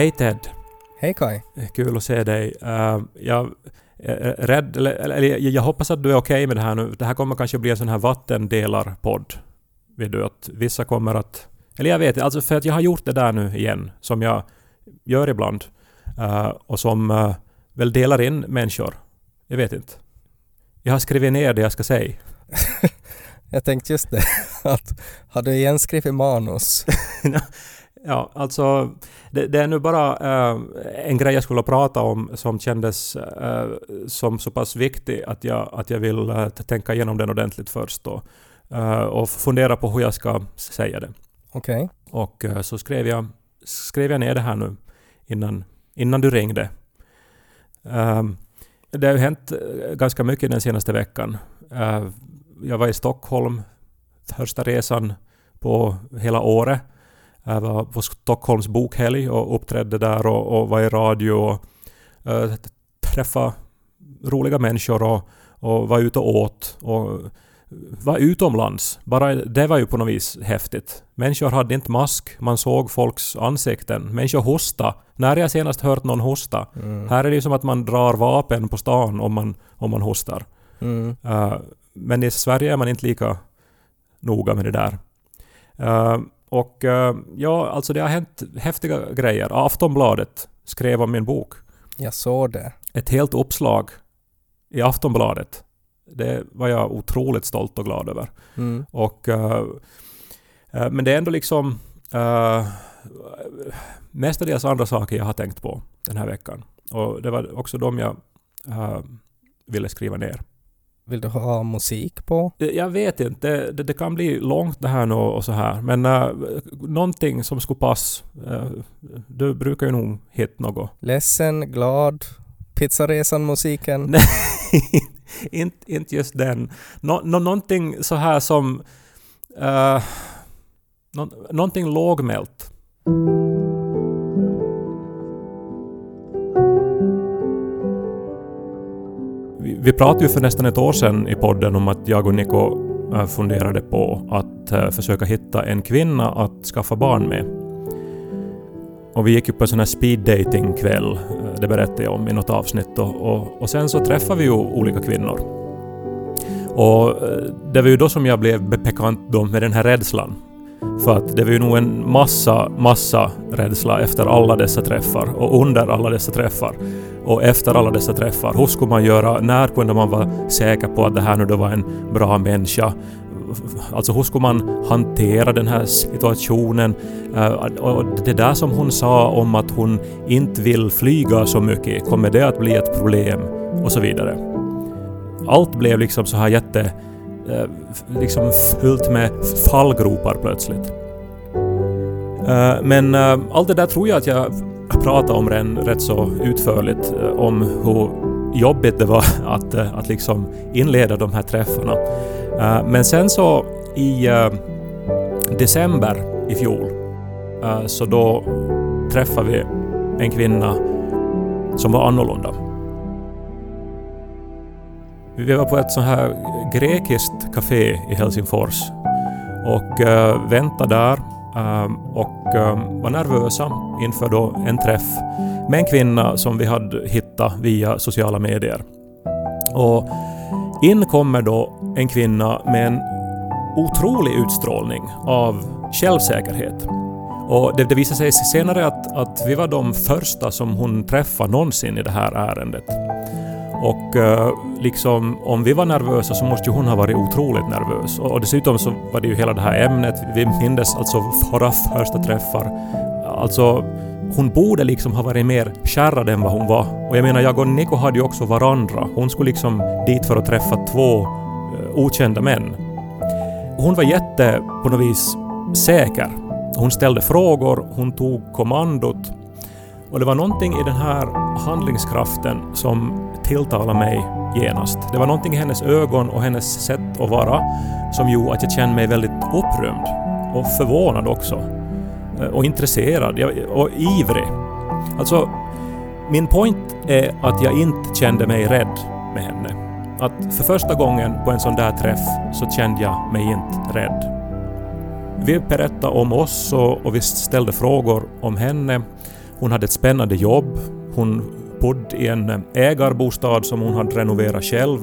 Hej Ted! Hej Kai. Kul att se dig. Uh, jag är rädd, eller, eller jag, hoppas att du är okej med det här nu. Det här kommer kanske bli en sån här vattendelarpodd. Vet du att vissa kommer att... Eller jag vet alltså för att jag har gjort det där nu igen, som jag gör ibland. Uh, och som uh, väl delar in människor. Jag vet inte. Jag har skrivit ner det jag ska säga. Jag tänkte just det, att har du igen skrivit manus? Ja, alltså det, det är nu bara eh, en grej jag skulle prata om som kändes eh, som så pass viktig att jag, att jag vill eh, tänka igenom den ordentligt först då, och fundera på hur jag ska säga det. Okej. Och eh, så skrev jag, skrev jag ner det här nu innan, innan du ringde. Det har ju hänt ganska mycket den senaste veckan. Jag var i Stockholm, första resan på hela året. Jag var på Stockholms bokhelg och uppträdde där och, och var i radio och uh, träffade roliga människor och, och var ute och åt och var utomlands. Bara det var ju på något vis häftigt. Människor hade inte mask, man såg folks ansikten. Människor hosta. När jag senast hört någon hosta? Mm. Här är det ju som att man drar vapen på stan om man, om man hostar. Mm. Uh, men i Sverige är man inte lika noga med det där. Uh, och uh, ja, alltså det har hänt häftiga grejer. Aftonbladet skrev om min bok. Jag såg det. Ett helt uppslag i Aftonbladet. Det var jag otroligt stolt och glad över. Mm. Och, uh, uh, men det är ändå liksom uh, mestadels andra saker jag har tänkt på den här veckan. Och det var också de jag uh, ville skriva ner. Vill du ha musik på? Jag vet inte, det, det, det kan bli långt det här nu och så här. Men uh, någonting som skulle passa. Uh, du brukar ju nog hitta något. Ledsen, glad, pizzaresan-musiken? Nej, inte, inte just den. Nå, nå, någonting så här som... Uh, nå, någonting lågmält. Vi, pratade ju för nästan ett år sedan i podden om att jag och Niko äh, funderade på att äh, försöka hitta en kvinna att skaffa barn med. Och vi gick ju på en sån här speed dating kväll, äh, det berättade jag om i något avsnitt. Och, och, och sen så träffade vi ju olika kvinnor. Och det var ju då som jag blev bekant då med den här rädslan. För att det var ju nog en massa, massa rädsla efter alla dessa träffar och under alla dessa träffar. Och efter alla dessa träffar, hur skulle man göra? När kunde man vara säker på att det här nu då var en bra människa? Alltså hur skulle man hantera den här situationen? Eh, och det där som hon sa om att hon inte vill flyga så mycket, kommer det att bli ett problem? Och så vidare. Allt blev liksom så här jätte... Eh, liksom fyllt med fallgropar plötsligt. Eh, men allt det där tror jag att jag pratade om den rätt så utförligt eh, om hur jobbigt det var att, eh, att liksom inleda de här träffarna. Eh, men sen så i december i fjol så då träffade vi en kvinna som var annorlunda. Vi var på ett sånt här grekiskt café i Helsingfors och väntade där Ehm, och um, var nervösa inför då en träff med en kvinna som vi hade hittat via sociala medier. Och in kommer då en kvinna med en otrolig utstrålning av självsäkerhet. Och det, det visade sig senare att, att vi var de första som hon träffade någonsin i det här ärendet. Och eh, liksom om vi var nervösa så måste ju hon ha varit otroligt nervös. Och, och dessutom så var det ju hela det här ämnet. Vi mindes alltså våra första träffar. Alltså hon borde liksom ha varit mer kärrad än vad hon var. Och jag menar, jag och Niko hade ju också varandra. Hon skulle liksom dit för att träffa två eh, okända män. hon var jätte, på något vis, säker. Hon ställde frågor, hon tog kommandot. Och det var någonting i den här handlingskraften som tilltalade mig genast. Det var någonting i hennes ögon och hennes sätt att vara som gjorde att jag kände mig väldigt upprymd och förvånad också. Eh, och intresserad och ivrig. Alltså, min point är att jag inte kände mig rädd med henne. Att för första gången på en sån där träff så kände jag mig inte rädd. Vi berättade om oss och, och vi ställde frågor om henne. Hon hade ett spännande jobb. Hon bodde i en eh, ägarbostad som hon hade renoverat själv.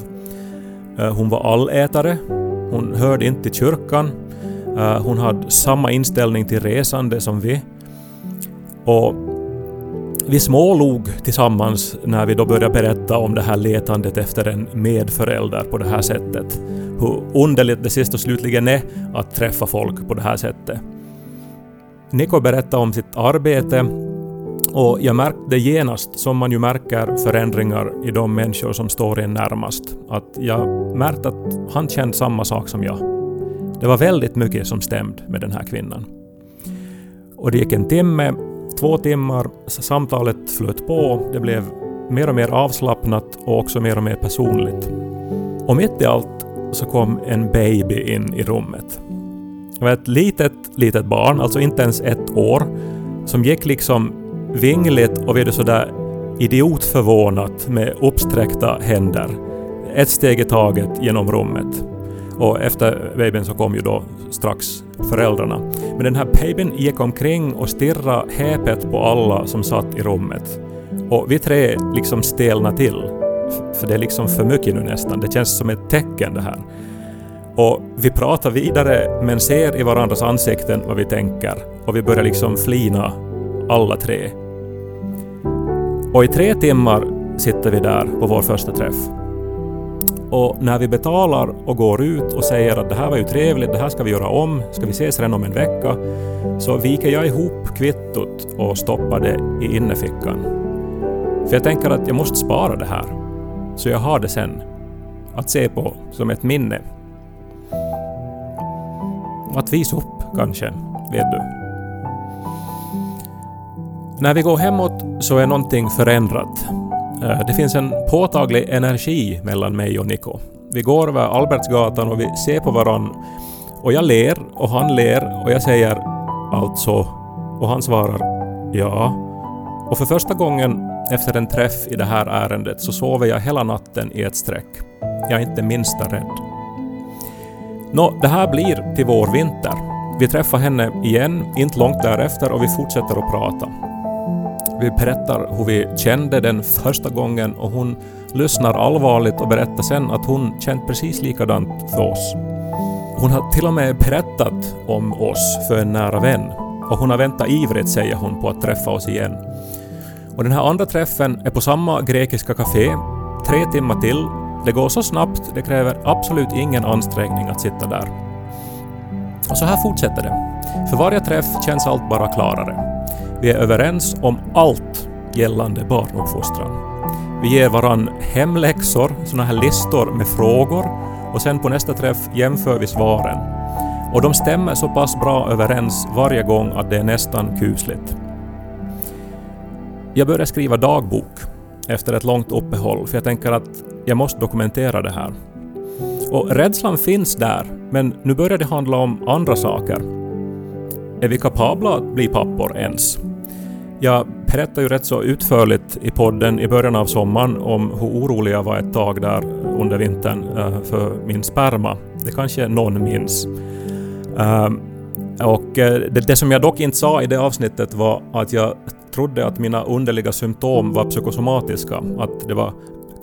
Eh, hon var allätare. Hon hörde inte till kyrkan. Eh, hon hade samma inställning till resande som vi. Och vi smålog tillsammans när vi då började berätta om det här letandet efter en medförälder på det här sättet. Hur underligt det sist och slutligen är att träffa folk på det här sättet. Niko berättade om sitt arbete och jag märkte genast, som man ju märker förändringar i de människor som står en närmast, att jag märkte att han kände samma sak som jag. Det var väldigt mycket som stämde med den här kvinnan. Och det gick en timme, två timmar, samtalet flöt på, det blev mer och mer avslappnat och också mer och mer personligt. Och mitt i allt så kom en baby in i rummet. Det var ett litet, litet barn, alltså inte ens ett år, som gick liksom vingligt och vi är sådär idiotförvånat med uppsträckta händer. Ett steg i taget genom rummet. Och efter babyn så kom ju då strax föräldrarna. Men den här babyn gick omkring och stirrade häpet på alla som satt i rummet. Och vi tre liksom stelnade till. För det är liksom för mycket nu nästan. Det känns som ett tecken det här. Och vi pratar vidare men ser i varandras ansikten vad vi tänker. Och vi börjar liksom flina alla tre. Och i tre timmar sitter vi där på vår första träff. Och när vi betalar och går ut och säger att det här var ju trevligt, det här ska vi göra om, ska vi ses redan om en vecka, så viker jag ihop kvittot och stoppar det i innerfickan. För jag tänker att jag måste spara det här, så jag har det sen. Att se på som ett minne. Att visa upp kanske, vet du. När vi går hemåt så är någonting förändrat. Eh, det finns en påtaglig energi mellan mig och Niko. Vi går över Albertsgatan och vi ser på varann och jag ler och han ler och jag säger alltså och han svarar ja. Och för första gången efter en träff i det här ärendet så sover jag hela natten i ett streck. Jag är inte minsta rädd. Nå, det här blir till vår vinter. Vi träffar henne igen, inte långt därefter och vi fortsätter att prata. Vi berättar hur vi kände den första gången och hon lyssnar allvarligt och berättar sen att hon känt precis likadant för oss. Hon har till och med berättat om oss för en nära vän och hon har väntat ivrigt, säger hon, på att träffa oss igen. Och den här andra träffen är på samma grekiska café, tre timmar till. Det går så snabbt, det kräver absolut ingen ansträngning att sitta där. Och så här fortsätter det. För varje träff känns allt bara klarare. Vi är överens om allt gällande barnuppfostran. Vi ger varann hemläxor, sådana här listor med frågor och sen på nästa träff jämför vi svaren. Och de stämmer så pass bra överens varje gång att det är nästan kusligt. Jag började skriva dagbok efter ett långt uppehåll för jag tänker att jag måste dokumentera det här. Och rädslan finns där, men nu börjar det handla om andra saker. Är vi kapabla att bli pappor ens? Jag berättade ju rätt så utförligt i podden i början av sommaren om hur orolig jag var ett tag där under vintern eh, för min sperma. Det kanske någon minns. Ehm, och eh, det, det som jag dock inte sa i det avsnittet var att jag trodde att mina underliga symptom var psykosomatiska. Att det var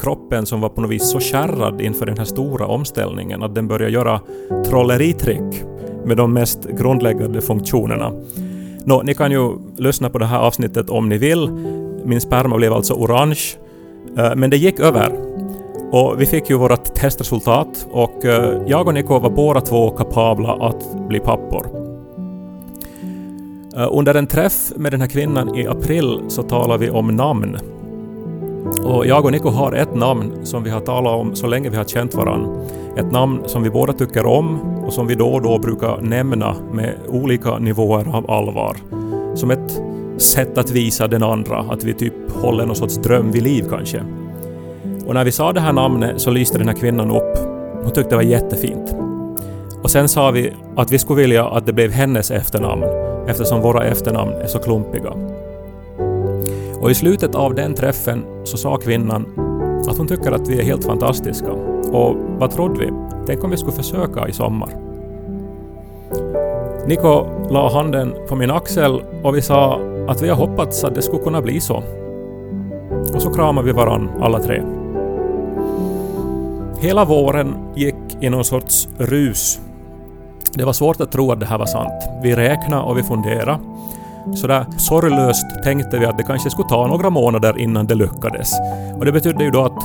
kroppen som var på något vis så kärrad inför den här stora omställningen att den började göra trolleritrick med de mest grundläggande funktionerna. Nå, ni kan ju lyssna på det här avsnittet om ni vill. Min sperma blev alltså orange. Eh, men det gick över. Och vi fick ju vårt testresultat och eh, jag och Niko var båda två kapabla att bli pappor. Eh, under en träff med den här kvinnan i april så talade vi om namn. Och jag och Niko har ett namn som vi har talat om så länge vi har känt varandra. Ett namn som vi båda tycker om och som vi då och då brukar nämna med olika nivåer av allvar. Som ett sätt att visa den andra att vi typ håller någon sorts dröm vid liv kanske. Och när vi sa det här namnet så lyste den här kvinnan upp. Hon tyckte det var jättefint. Och sen sa vi att vi skulle vilja att det blev hennes efternamn eftersom våra efternamn är så klumpiga. Och i slutet av den träffen så sa kvinnan att hon tycker att vi är helt fantastiska. Och vad trodde vi? Tänk om vi skulle försöka i sommar? Niko la handen på min axel och vi sa att vi har hoppats att det skulle kunna bli så. Och så kramade vi varann alla tre. Hela våren gick i någon sorts rus. Det var svårt att tro att det här var sant. Vi räknade och vi funderade. Sådär sorglöst tänkte vi att det kanske skulle ta några månader innan det lyckades. Och det betydde ju då att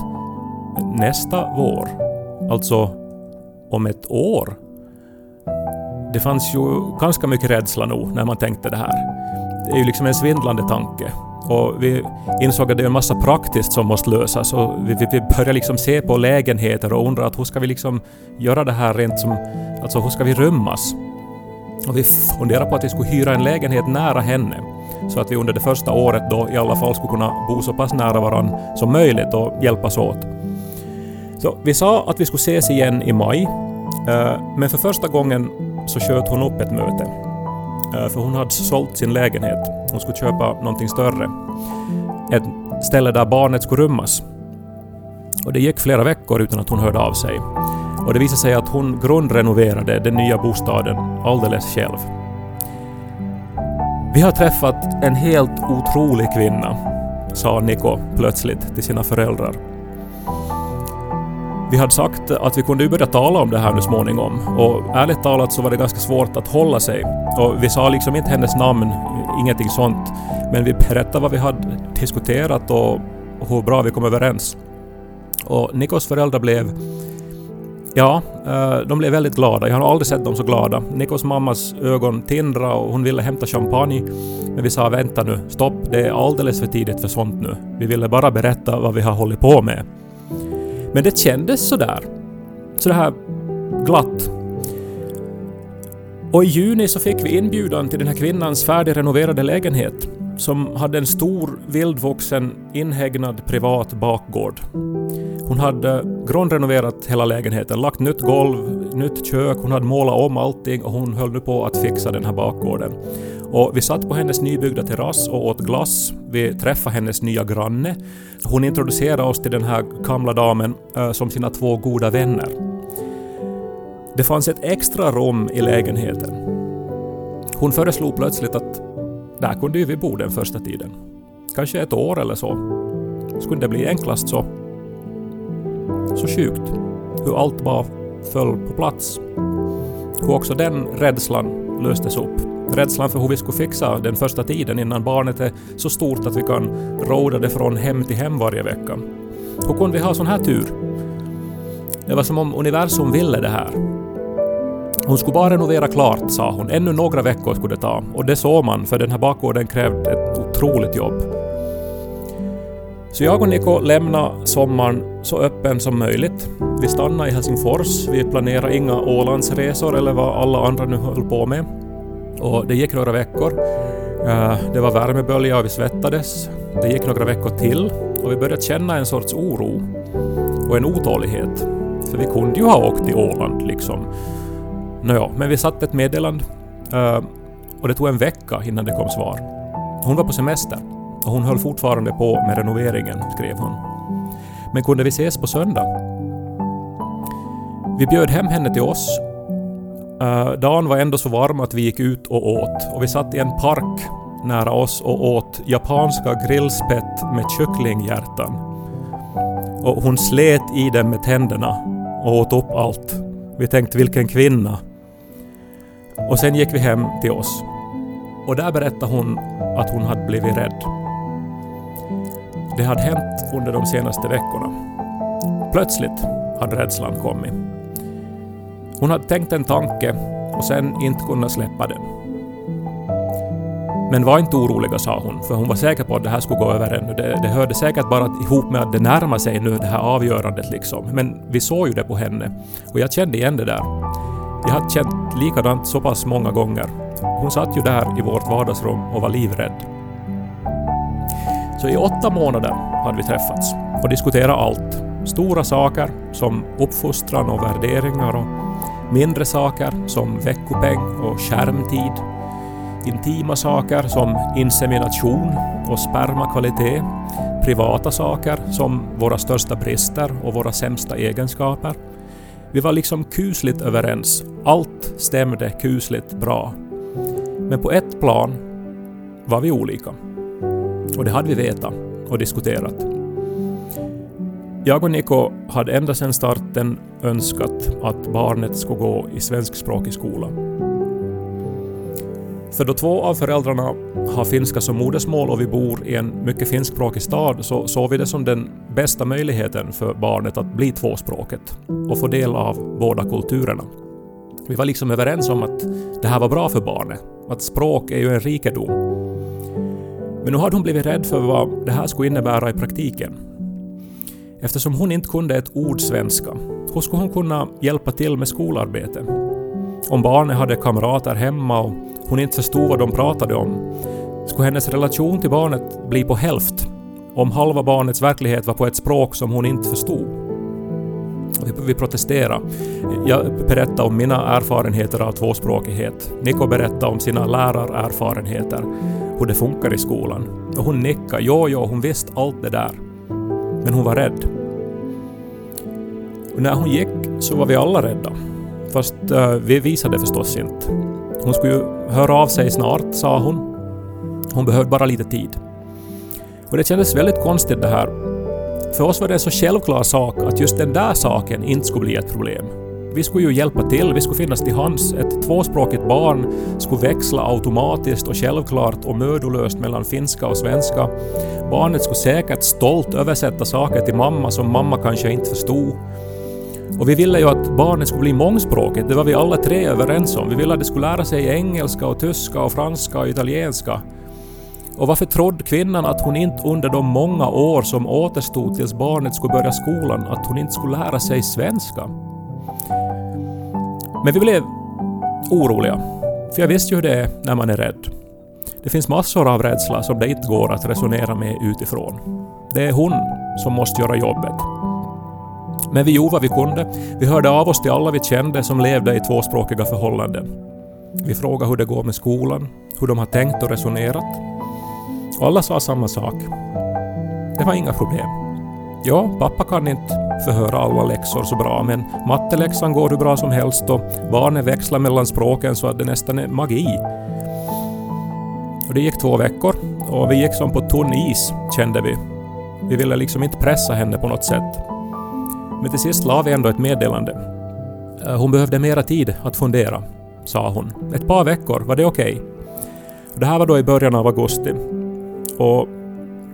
nästa vår, alltså om ett år, det fanns ju ganska mycket rädsla nog när man tänkte det här. Det är ju liksom en svindlande tanke. Och vi insåg att det är en massa praktiskt som måste lösas och vi, vi, vi började liksom se på lägenheter och undra att hur ska vi liksom göra det här rent som... Alltså hur ska vi rymmas? Och vi funderade på att vi skulle hyra en lägenhet nära henne. Så att vi under det första året då i alla fall skulle kunna bo så pass nära varandra som möjligt och hjälpas åt. Så vi sa att vi skulle ses igen i maj. Eh, men för första gången så sköt hon upp ett möte. Eh, för hon hade sålt sin lägenhet. Hon skulle köpa någonting större. Ett ställe där barnet skulle rymmas. Och det gick flera veckor utan att hon hörde av sig. Och det visade sig att hon grundrenoverade den nya bostaden alldeles själv. Vi har träffat en helt otrolig kvinna, sa Niko plötsligt till sina föräldrar. Vi hade sagt att vi kunde ju börja tala om det här nu småningom och ärligt talat så var det ganska svårt att hålla sig. Och vi sa liksom inte hennes namn, ingenting sånt. Men vi berättade vad vi hade diskuterat och hur bra vi kom överens. Och Nikos föräldrar blev Ja, eh, de blev väldigt glada. Jag har aldrig sett dem så glada. Nikos mammas ögon tindrade och hon ville hämta champagne. Men vi sa vänta nu, stopp, det är alldeles för tidigt för sånt nu. Vi ville bara berätta vad vi har hållit på med. Men det kändes sådär. Så det här glatt. Och i juni så fick vi inbjudan till den här kvinnans färdigrenoverade lägenhet som hade en stor vildvuxen inhägnad privat bakgård. Hon hade grundrenoverat hela lägenheten, lagt nytt golv, nytt kök, hon hade målat om allting och hon höll nu på att fixa den här bakgården. Och vi satt på hennes nybyggda terrass och åt glass. Vi träffade hennes nya granne. Hon introducerade oss till den här gamla damen eh, som sina två goda vänner. Det fanns ett extra rum i lägenheten. Hon föreslog plötsligt att där kunde ju vi bo den första tiden. Kanske ett år eller så. Skulle det bli enklast så. Så sjukt. Hur allt bara föll på plats. Hur också den rädslan löstes upp. Rädslan för hur vi skulle fixa den första tiden innan barnet är så stort att vi kan råda det från hem till hem varje vecka. Hur kunde vi ha sån här tur? Det var som om universum ville det här. Hon skulle bara renovera klart, sa hon. Ännu några veckor skulle det ta. Och det såg man, för den här bakgården krävde ett otroligt jobb. Så jag och Niko lämnade sommaren så öppen som möjligt. Vi stannade i Helsingfors. Vi planerade inga Ålandsresor eller vad alla andra nu höll på med. Och det gick några veckor. Eh, det var värmebölja och vi svettades. Det gick några veckor till och vi började känna en sorts oro och en otålighet. För vi kunde ju ha åkt till Åland liksom. Nåja, men vi satte ett meddelande eh, och det tog en vecka innan det kom svar. Hon var på semester och hon höll fortfarande på med renoveringen, skrev hon. Men kunde vi ses på söndag? Vi bjöd hem henne till oss. Eh, dagen var ändå så varm att vi gick ut och åt och vi satt i en park nära oss och åt japanska grillspett med kycklinghjärtan. Och hon slet i den med tänderna och åt upp allt. Vi tänkte vilken kvinna. Och sen gick vi hem till oss. Och där berättade hon att hon hade blivit rädd. Det hade hänt under de senaste veckorna. Plötsligt hade rädslan kommit. Hon hade tänkt en tanke och sen inte kunnat släppa den. Men var inte oroliga, sa hon, för hon var säker på att det här skulle gå över ännu. Det, det hörde säkert bara ihop med att det närmar sig nu, det här avgörandet liksom. Men vi såg ju det på henne. Och jag kände igen det där. Jag hade känt likadant så pass många gånger. Hon satt ju där i vårt vardagsrum och var livrädd. Så i åtta månader hade vi träffats och diskuterat allt. Stora saker som uppfostran och värderingar och mindre saker som veckopeng och skärmtid. Intima saker som insemination och spermakvalitet. Privata saker som våra största brister och våra sämsta egenskaper. Vi var liksom kusligt överens. Allt stämde kusligt bra. Men på ett plan var vi olika. Och det hade vi vetat och diskuterat. Jag och Niko hade ända sedan starten önskat att barnet skulle gå i svenskspråkig skola. För då två av föräldrarna har finska som modersmål och vi bor i en mycket finskspråkig stad så såg vi det som den bästa möjligheten för barnet att bli tvåspråket och få del av båda kulturerna. Vi var liksom överens om att det här var bra för barnet, att språk är ju en rikedom. Men nu hade hon blivit rädd för vad det här skulle innebära i praktiken. Eftersom hon inte kunde ett ord svenska, hur skulle hon kunna hjälpa till med skolarbete? Om barnet hade kamrater hemma och hon inte förstod vad de pratade om, skulle hennes relation till barnet bli på hälft om halva barnets verklighet var på ett språk som hon inte förstod. Vi protesterade. Jag berättade om mina erfarenheter av tvåspråkighet. Niko berättade om sina lärarerfarenheter, hur det funkar i skolan. Och hon nickade. Jo, jo, hon visste allt det där. Men hon var rädd. Och när hon gick så var vi alla rädda. Fast uh, vi visade förstås inte. Hon skulle ju höra av sig snart, sa hon. Hon behövde bara lite tid. Och det kändes väldigt konstigt det här. För oss var det en så självklar sak att just den där saken inte skulle bli ett problem. Vi skulle ju hjälpa till, vi skulle finnas till hands. Ett tvåspråkigt barn skulle växla automatiskt och självklart och mödolöst mellan finska och svenska. Barnet skulle säkert stolt översätta saker till mamma som mamma kanske inte förstod. Och vi ville ju att barnet skulle bli mångspråkigt, det var vi alla tre överens om. Vi ville att det skulle lära sig engelska och tyska och franska och italienska. Och varför trodde kvinnan att hon inte under de många år som återstod tills barnet skulle börja skolan, att hon inte skulle lära sig svenska? Men vi blev oroliga, för jag visste ju hur det är när man är rädd. Det finns massor av rädsla som det inte går att resonera med utifrån. Det är hon som måste göra jobbet. Men vi gjorde vad vi kunde. Vi hörde av oss till alla vi kände som levde i tvåspråkiga förhållanden. Vi frågade hur det går med skolan, hur de har tänkt och resonerat. Och alla sa samma sak. Det var inga problem. Ja, pappa kan inte förhöra alla läxor så bra, men matteläxan går hur bra som helst och barnen växlar mellan språken så att det nästan är magi. Och det gick två veckor och vi gick som på tunn is, kände vi. Vi ville liksom inte pressa henne på något sätt. Men till sist la vi ändå ett meddelande. Eh, hon behövde mera tid att fundera, sa hon. Ett par veckor, var det okej? Okay? Det här var då i början av augusti. Och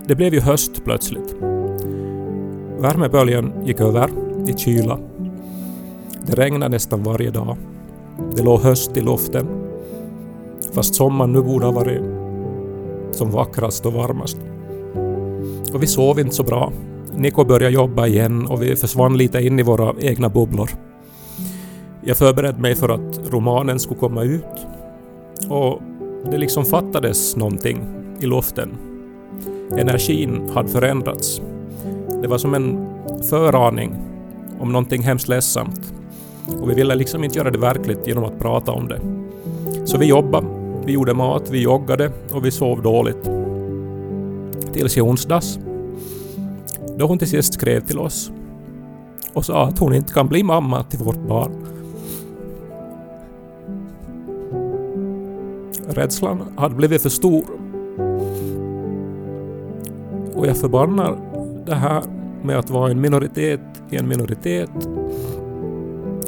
det blev ju höst plötsligt. Värmeböljan gick över i kyla. Det regnade nästan varje dag. Det låg höst i luften. Fast sommaren nu borde ha varit som vackrast och varmast. Och vi sov inte så bra. Niko började jobba igen och vi försvann lite in i våra egna bubblor. Jag förberedde mig för att romanen skulle komma ut. Och det liksom fattades någonting i luften. Energin hade förändrats. Det var som en föraning om någonting hemskt ledsamt. Och vi ville liksom inte göra det verkligt genom att prata om det. Så vi jobbade, vi gjorde mat, vi joggade och vi sov dåligt. Tills i onsdags. Då hon till sist skrev till oss och sa att hon inte kan bli mamma till vårt barn. Rädslan hade blivit för stor. Och jag förbannar det här med att vara en minoritet i en minoritet.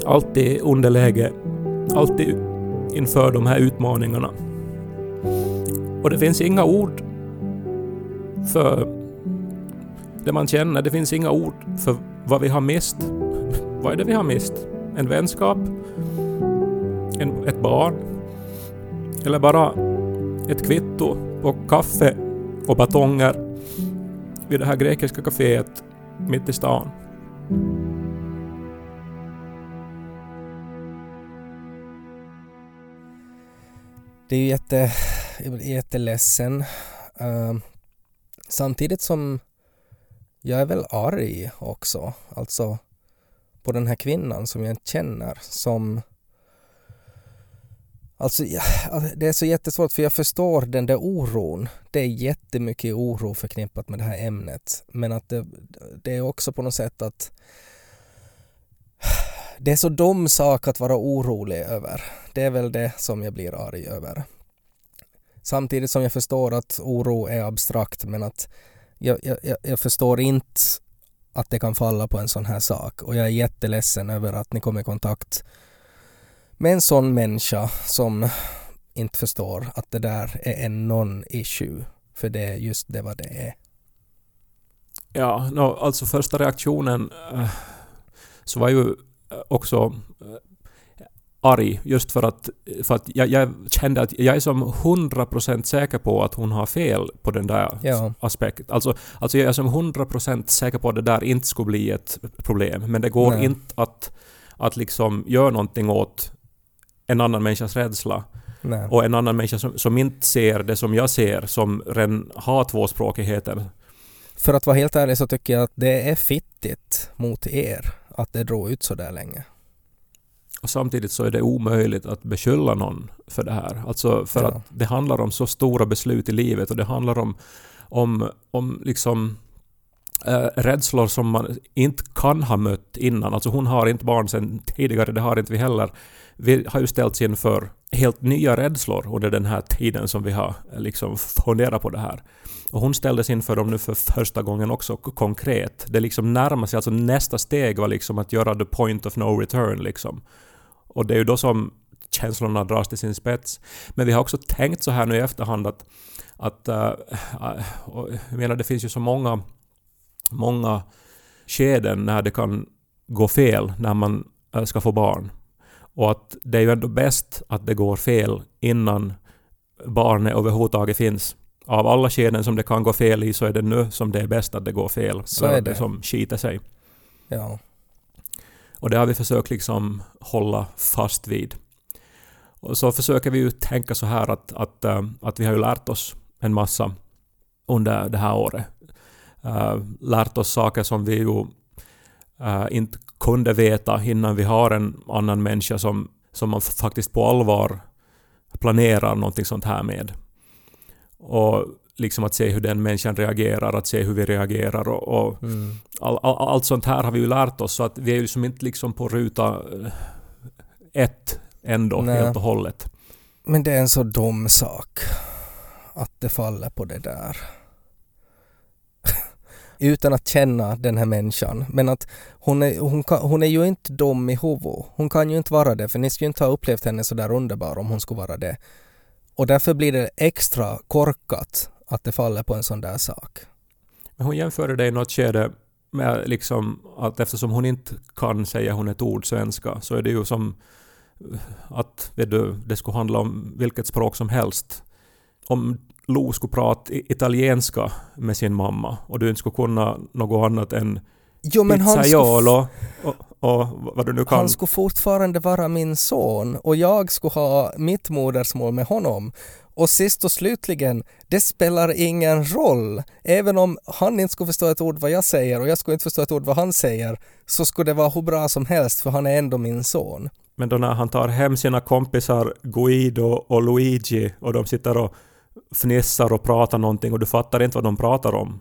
Alltid underläge. Alltid inför de här utmaningarna. Och det finns inga ord för det man känner. Det finns inga ord för vad vi har mist. Vad är det vi har mist? En vänskap? En, ett barn? Eller bara ett kvitto på kaffe och batonger vid det här grekiska kaféet mitt i stan. Det är ju jätte, jag blir jätteledsen. Uh, samtidigt som jag är väl arg också. Alltså på den här kvinnan som jag inte känner som Alltså ja, det är så jättesvårt för jag förstår den där oron. Det är jättemycket oro förknippat med det här ämnet. Men att det, det är också på något sätt att det är så dum sak att vara orolig över. Det är väl det som jag blir arg över. Samtidigt som jag förstår att oro är abstrakt men att jag, jag, jag förstår inte att det kan falla på en sån här sak och jag är jätteledsen över att ni kom i kontakt med en sån människa som inte förstår att det där är en non-issue för det är just det vad det är. Ja, no, alltså första reaktionen eh, så var ju eh, också eh, arg just för att, för att jag, jag, kände att jag är som 100% säker på att hon har fel på den där ja. aspekten. Alltså, alltså jag är som 100% säker på att det där inte skulle bli ett problem. Men det går Nej. inte att, att liksom göra någonting åt en annan människas rädsla. Nej. Och en annan människa som, som inte ser det som jag ser, som redan har tvåspråkigheten. För att vara helt ärlig så tycker jag att det är fittigt mot er att det drog ut så där länge. Och samtidigt så är det omöjligt att beskylla någon för det här. Alltså för Ja. att det handlar om så stora beslut i livet och det handlar om, om, om liksom äh, rädslor som man inte kan ha mött innan. Alltså hon har inte barn sedan tidigare, det har inte vi heller. Vi har ju ställts inför helt nya rädslor under den här tiden som vi har eh, liksom funderat på det här. Och hon ställdes inför dem nu för första gången också konkret. Det liksom närmar sig, alltså nästa steg var liksom att göra the point of no return liksom. Och det är ju då som känslorna dras till sin spets. Men vi har också tänkt så här nu i efterhand att, att äh, och jag menar det finns ju så många, många skeden när det kan gå fel när man äh, ska få barn. Och att det är ju ändå bäst att det går fel innan barnet överhuvudtaget finns. Av alla skeden som det kan gå fel i så är det nu som det är bäst att det går fel. Så är att det. som skiter sig. Ja. Och det har vi försökt liksom hålla fast vid. Och så försöker vi ju tänka så här att, att, eh, att vi har ju lärt oss en massa under det här året. Eh, lärt oss saker som vi ju eh, inte kunde veta innan vi har en annan människa som, som man faktiskt på allvar planerar någonting sånt här med. Och liksom att se hur den människan reagerar, att se hur vi reagerar och, och Mm. all, all, allt sånt här har vi ju lärt oss så att vi är ju som inte liksom på ruta eh, ett ändå Nej. helt och hållet. Men det är en så dum sak att det faller på det där. Utan att känna den här människan. Men att hon är, hon, kan, hon är ju inte dum i huvudet. Hon kan ju inte vara det för ni skulle inte ha upplevt henne så där underbar om hon skulle vara det. Och därför blir det extra korkat att det faller på en sån där sak. Men hon jämförde det i något skede med liksom att eftersom hon inte kan säga hon ett ord svenska så är det ju som eh, att vet du, det skulle handla om vilket språk som helst. Om Lo skulle prata italienska med sin mamma och du inte skulle kunna något annat än Jo men pizzaiolo och, och vad du nu kan. han skulle fortfarande vara min son och jag skulle ha mitt modersmål med honom. Och sist och slutligen, det spelar ingen roll. Även om han inte skulle förstå ett ord vad jag säger och jag skulle inte förstå ett ord vad han säger så skulle det vara hur bra som helst för han är ändå min son. Men då när han tar hem sina kompisar Guido och Luigi och de sitter och fnissar och pratar någonting och du fattar inte vad de pratar om.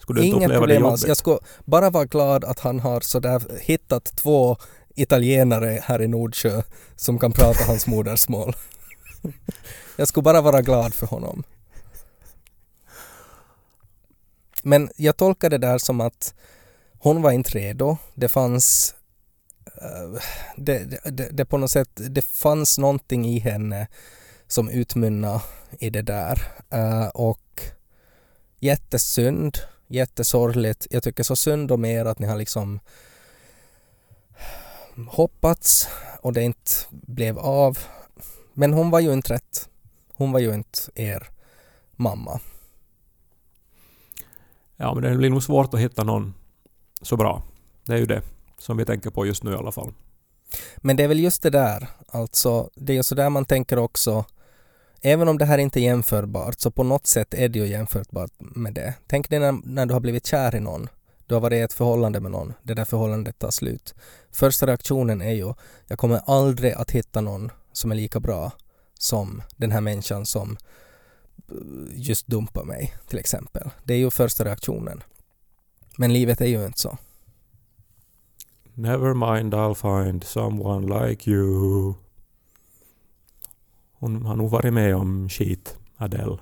Skulle du inte uppleva det problem jobbigt? alls. Jag skulle bara vara glad att han har sådär hittat två italienare här i Nordsjö som kan prata hans modersmål. Jag skulle bara vara glad för honom. Men jag tolkar det där som att hon var inte redo. Det fanns eh, det, det, det på något sätt, det fanns någonting i henne som utmynnade i det där. Eh, och jättesynd, jättesorgligt. Jag tycker så synd om er att ni har liksom hoppats och det inte blev av. Men hon var ju inte rätt. Hon var ju inte er mamma. Ja, men det blir nog svårt att hitta någon så bra. Det är ju det som vi tänker på just nu i alla fall. Men det är väl just det där, alltså det är ju så där man tänker också Även om det här inte är jämförbart så på något sätt är det ju jämförbart med det. Tänk dig när, när du har blivit kär i någon. Du har varit i ett förhållande med någon. Det där förhållandet tar slut. Första reaktionen är ju, jag kommer aldrig att hitta någon som är lika bra som den här människan som eh, just dumpar mig till exempel. Det är ju första reaktionen. Men livet är ju inte så. Never mind I'll find someone like you. Hon har nog varit med om skit, Adele.